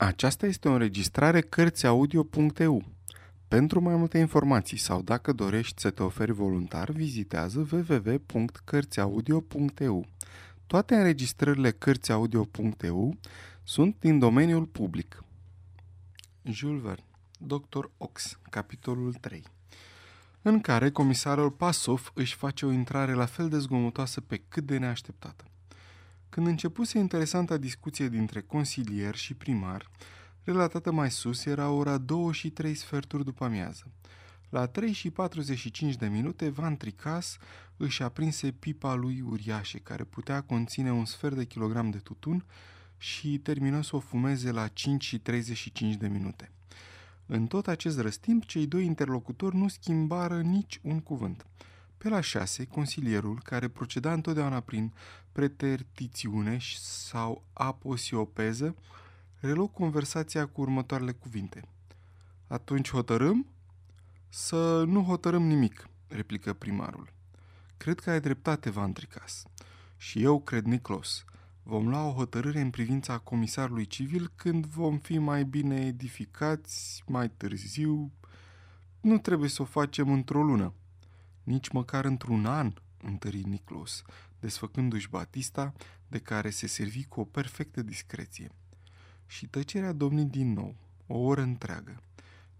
Aceasta este o înregistrare Cărțiaudio.eu. Pentru mai multe informații sau dacă dorești să te oferi voluntar, vizitează www.cărțiaudio.eu. Toate înregistrările Cărțiaudio.eu sunt din domeniul public. Jules Verne, Dr. Ox, capitolul 3 în care comisarul Pasov își face o intrare la fel de zgomotoasă pe cât de neașteptată. Când începuse interesanta discuție dintre consilier și primar, relatată mai sus era ora 2 și 3 sferturi după amiază. La 3 și 45 de minute, Van Tricas își aprinse pipa lui uriașe, care putea conține un sfert de kilogram de tutun și termină să o fumeze la 5 și 35 de minute. În tot acest răstimp, cei doi interlocutori nu schimbară nici un cuvânt. Pe la șase, consilierul, care proceda întotdeauna prin pretertițiune sau aposiopeză, reluă conversația cu următoarele cuvinte. Atunci hotărâm? Să nu hotărâm nimic, replică primarul. Cred că ai dreptate, Vantricas. Și eu cred, Niclos. Vom lua o hotărâre în privința comisarului civil când vom fi mai bine edificați, mai târziu. Nu trebuie să o facem într-o lună, nici măcar într-un an, întări Niclos, desfăcându-și Batista, de care se servi cu o perfectă discreție. Și tăcerea domnit din nou, o oră întreagă.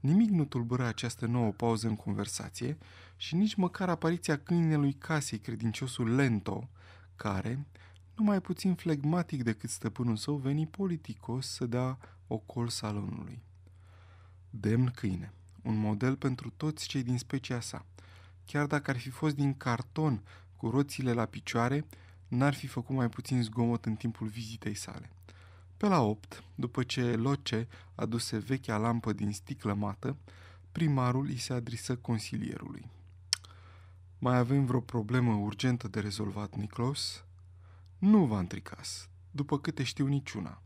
Nimic nu tulbură această nouă pauză în conversație și nici măcar apariția câinelui casei credinciosul Lento, care, nu mai puțin flegmatic decât stăpânul său, veni politicos să dea ocol salonului. Demn câine, un model pentru toți cei din specia sa. Chiar dacă ar fi fost din carton cu roțile la picioare, n-ar fi făcut mai puțin zgomot în timpul vizitei sale. Pe la opt, după ce Loce aduse vechea lampă din sticlă mată, primarul îi se adresă consilierului. Mai avem vreo problemă urgentă de rezolvat, Niclos?" Nu, Vantricas, după câte știu niciuna.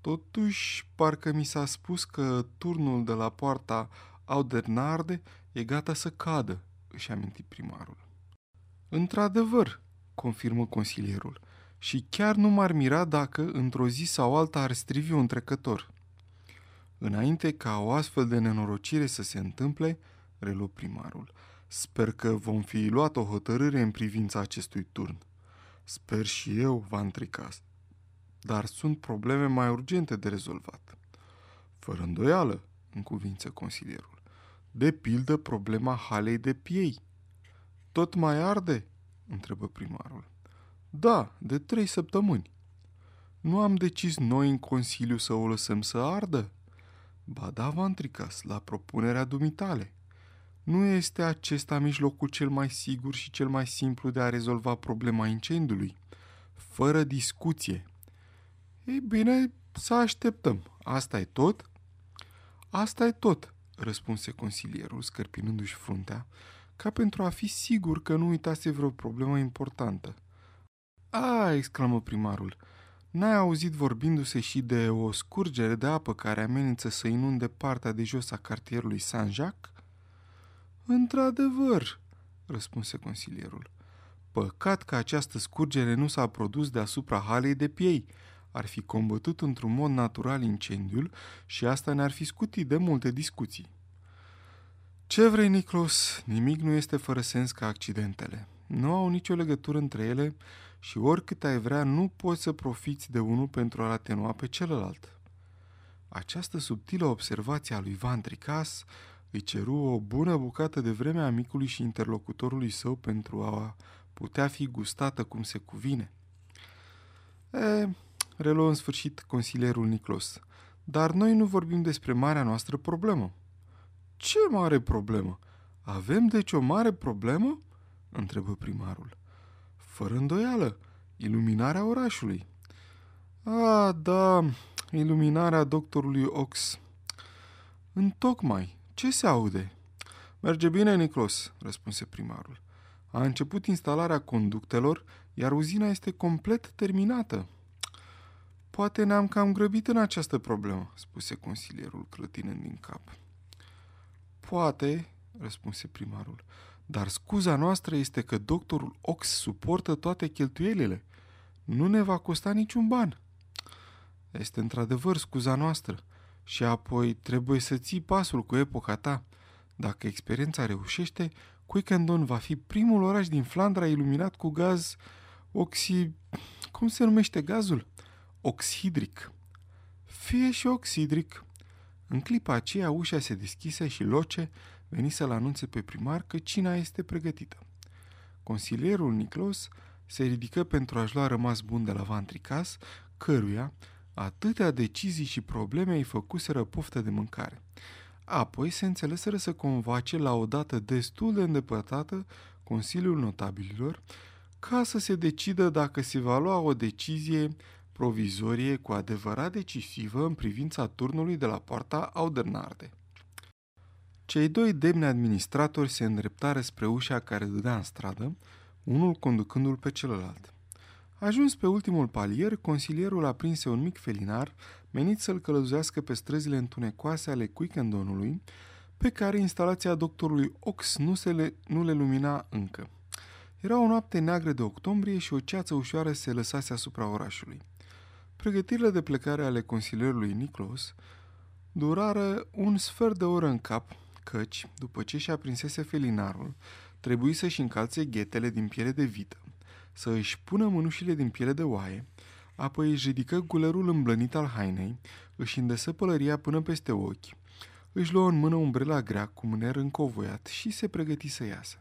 Totuși, parcă mi s-a spus că turnul de la poarta Audernarde e gata să cadă, își aminti primarul. Într-adevăr, confirmă consilierul, și chiar nu m-ar mira dacă într-o zi sau alta ar strivi un trecător. Înainte ca o astfel de nenorocire să se întâmple, reluă primarul, sper că vom fi luat o hotărâre în privința acestui turn. Sper și eu, Van Tricas. Dar sunt probleme mai urgente de rezolvat. Fără îndoială, în cuvință consilierul. De pildă problema halei de piei. Tot mai arde? întrebă primarul. Da, de trei săptămâni. Nu am decis noi în Consiliu să o lăsăm să ardă? Ba da, Vantricas, la propunerea dumitale. Nu este acesta mijlocul cel mai sigur și cel mai simplu de a rezolva problema incendiului? Fără discuție. Ei bine, să așteptăm. Asta e tot? Asta e tot, răspunse consilierul, scărpinându-și fruntea, ca pentru a fi sigur că nu uitase vreo problemă importantă. A, exclamă primarul, n-ai auzit vorbindu-se și de o scurgere de apă care amenință să inunde partea de jos a cartierului Saint-Jacques? Într-adevăr, răspunse consilierul. Păcat că această scurgere nu s-a produs deasupra halei de piei. Ar fi combătut într-un mod natural incendiul și asta ne-ar fi scutit de multe discuții. Ce vrei, Niclos? Nimic nu este fără sens ca accidentele. Nu au nicio legătură între ele și oricât ai vrea, nu poți să profiți de unul pentru a-l atenua pe celălalt. Această subtilă observație a lui Van Tricas îi ceru o bună bucată de vreme amicului și interlocutorului său pentru a putea fi gustată cum se cuvine. E, reluă în sfârșit consilierul Niclos, dar noi nu vorbim despre marea noastră problemă. Ce mare problemă? Avem deci o mare problemă? întrebă primarul. Fără îndoială, iluminarea orașului. A, da, iluminarea doctorului Ox. Întocmai, ce se aude? Merge bine, Niclos, răspunse primarul. A început instalarea conductelor, iar uzina este complet terminată. Poate ne-am cam grăbit în această problemă, spuse consilierul clătinând din cap. Poate, răspunse primarul, dar scuza noastră este că doctorul Ox suportă toate cheltuielile. Nu ne va costa niciun ban. Este într-adevăr scuza noastră. Și apoi trebuie să ții pasul cu epoca ta. Dacă experiența reușește, Quickendon va fi primul oraș din Flandra iluminat cu gaz oxi... Cum se numește gazul? Oxhidric. Fie și oxidric. În clipa aceea ușa se deschise și Loce veni să-l anunțe pe primar că cina este pregătită. Consilierul Niclos se ridică pentru a-și lua rămas bun de la Vantricas, căruia atâtea decizii și probleme îi făcuseră poftă de mâncare. Apoi se înțeleseră să convace la o dată destul de îndepărtată Consiliul Notabililor ca să se decidă dacă se va lua o decizie provizorie cu adevărat decisivă în privința turnului de la poarta Audernarde. Cei doi demni administratori se îndreptară spre ușa care dădea în stradă, unul conducându-l pe celălalt. Ajuns pe ultimul palier, consilierul aprinse un mic felinar menit să-l călăzuiască pe străzile întunecoase ale Quickendonului, pe care instalația doctorului Ox nu, se le, nu le lumina încă. Era o noapte neagră de octombrie și o ceață ușoară se lăsase asupra orașului. Pregătirile de plecare ale consilierului Niclos durară un sfert de oră în cap, căci, după ce și-a prinsese felinarul, trebuie să-și încalțe ghetele din piele de vită, să își pună mânușile din piele de oaie, apoi își ridică gulerul îmblănit al hainei, își îndesă pălăria până peste ochi, își luă în mână umbrela grea cu mâner încovoiat și se pregăti să iasă.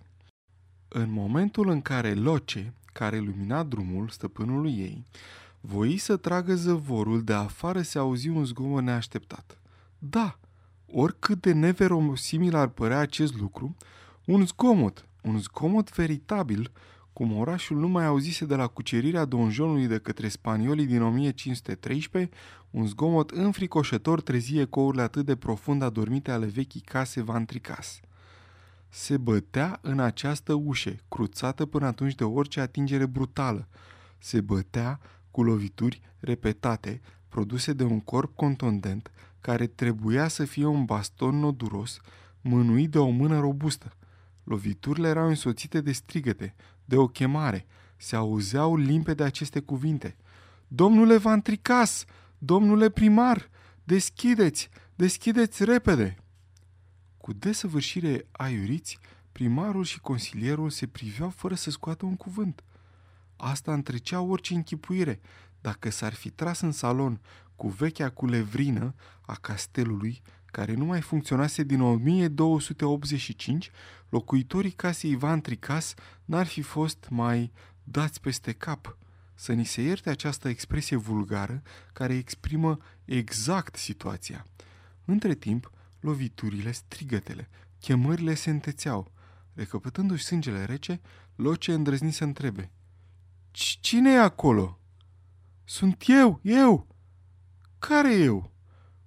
În momentul în care Loce, care lumina drumul stăpânului ei, voi să tragă zăvorul, de afară se auzi un zgomot neașteptat. Da, oricât de neverosimil ar părea acest lucru, un zgomot, un zgomot veritabil, cum orașul nu mai auzise de la cucerirea donjonului de către spaniolii din 1513, un zgomot înfricoșător trezi ecourile atât de profund adormite ale vechii case Vantricas. Se bătea în această ușe, cruțată până atunci de orice atingere brutală. Se bătea cu lovituri repetate, produse de un corp contundent, care trebuia să fie un baston noduros, mânuit de o mână robustă. Loviturile erau însoțite de strigăte, de o chemare. Se auzeau limpede aceste cuvinte. Domnule Vantricas! Domnule primar! Deschideți! Deschideți repede! Cu desăvârșire aiuriți, primarul și consilierul se priveau fără să scoată un cuvânt – Asta întrecea orice închipuire. Dacă s-ar fi tras în salon cu vechea culevrină a castelului, care nu mai funcționase din 1285, locuitorii casei Ivan Tricas n-ar fi fost mai dați peste cap. Să ni se ierte această expresie vulgară care exprimă exact situația. Între timp, loviturile, strigătele, chemările se întețeau. Recăpătându-și sângele rece, Loce îndrăzni să întrebe – Cine e acolo? Sunt eu, eu. Care eu?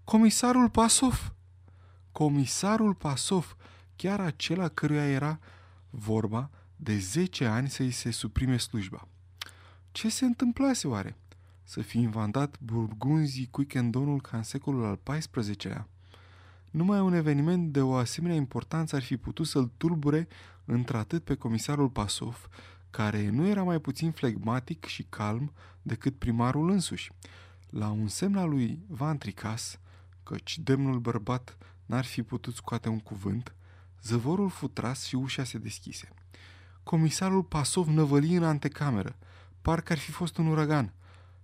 Comisarul Pasov. Comisarul Pasov, chiar acela căruia era vorba de 10 ani să-i se suprime slujba. Ce se întâmplase oare? Să fi invadat burgunzii Quickendonul ca în secolul al XIV-lea? Numai un eveniment de o asemenea importanță ar fi putut să-l tulbure într-atât pe comisarul Pasov, care nu era mai puțin flegmatic și calm decât primarul însuși. La un semn al lui Vantricas, căci demnul bărbat n-ar fi putut scoate un cuvânt, zăvorul fu tras și ușa se deschise. Comisarul Pasov năvăli în antecameră, parcă ar fi fost un uragan.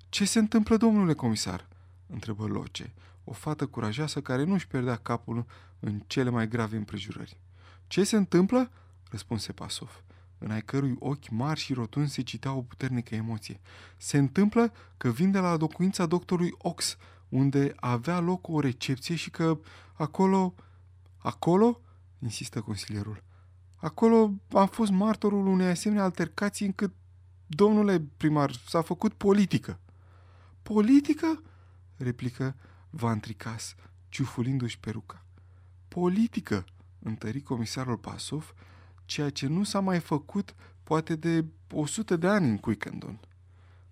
Ce se întâmplă, domnule comisar?" întrebă Loce, o fată curajoasă care nu-și pierdea capul în cele mai grave împrejurări. Ce se întâmplă?" răspunse Pasov în ai cărui ochi mari și rotunzi se citea o puternică emoție. Se întâmplă că vin de la locuința doctorului Ox, unde avea loc o recepție și că acolo... Acolo? insistă consilierul. Acolo am fost martorul unei asemenea altercații încât, domnule primar, s-a făcut politică. Politică? replică Vantricas, ciufulindu-și peruca. Politică, întări comisarul Pasov, ceea ce nu s-a mai făcut poate de 100 de ani în Quickendon.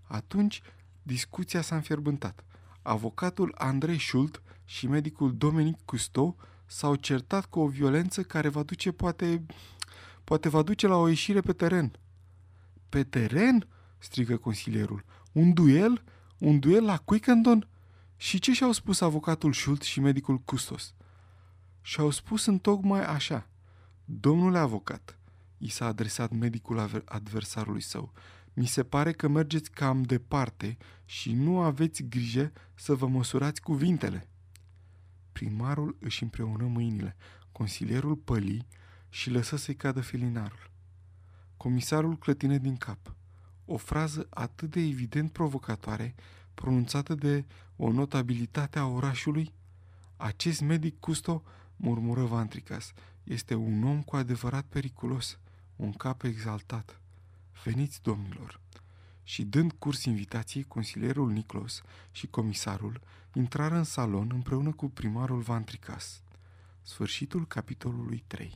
Atunci, discuția s-a înfierbântat. Avocatul Andrei Schult și medicul Dominic Cousteau s-au certat cu o violență care va duce poate, poate va duce la o ieșire pe teren. Pe teren? strigă consilierul. Un duel? Un duel la Quickendon? Și ce și-au spus avocatul Schultz și medicul Custos? Și-au spus în tocmai așa. Domnule avocat, i s-a adresat medicul adversarului său, mi se pare că mergeți cam departe și nu aveți grijă să vă măsurați cuvintele. Primarul își împreună mâinile, consilierul păli și lăsă să-i cadă felinarul. Comisarul clătine din cap. O frază atât de evident provocatoare, pronunțată de o notabilitate a orașului? Acest medic custo, murmură Vantricas, este un om cu adevărat periculos, un cap exaltat. Veniți, domnilor! Și dând curs invitației, consilierul Niclos și comisarul intrară în salon împreună cu primarul Vantricas. Sfârșitul capitolului 3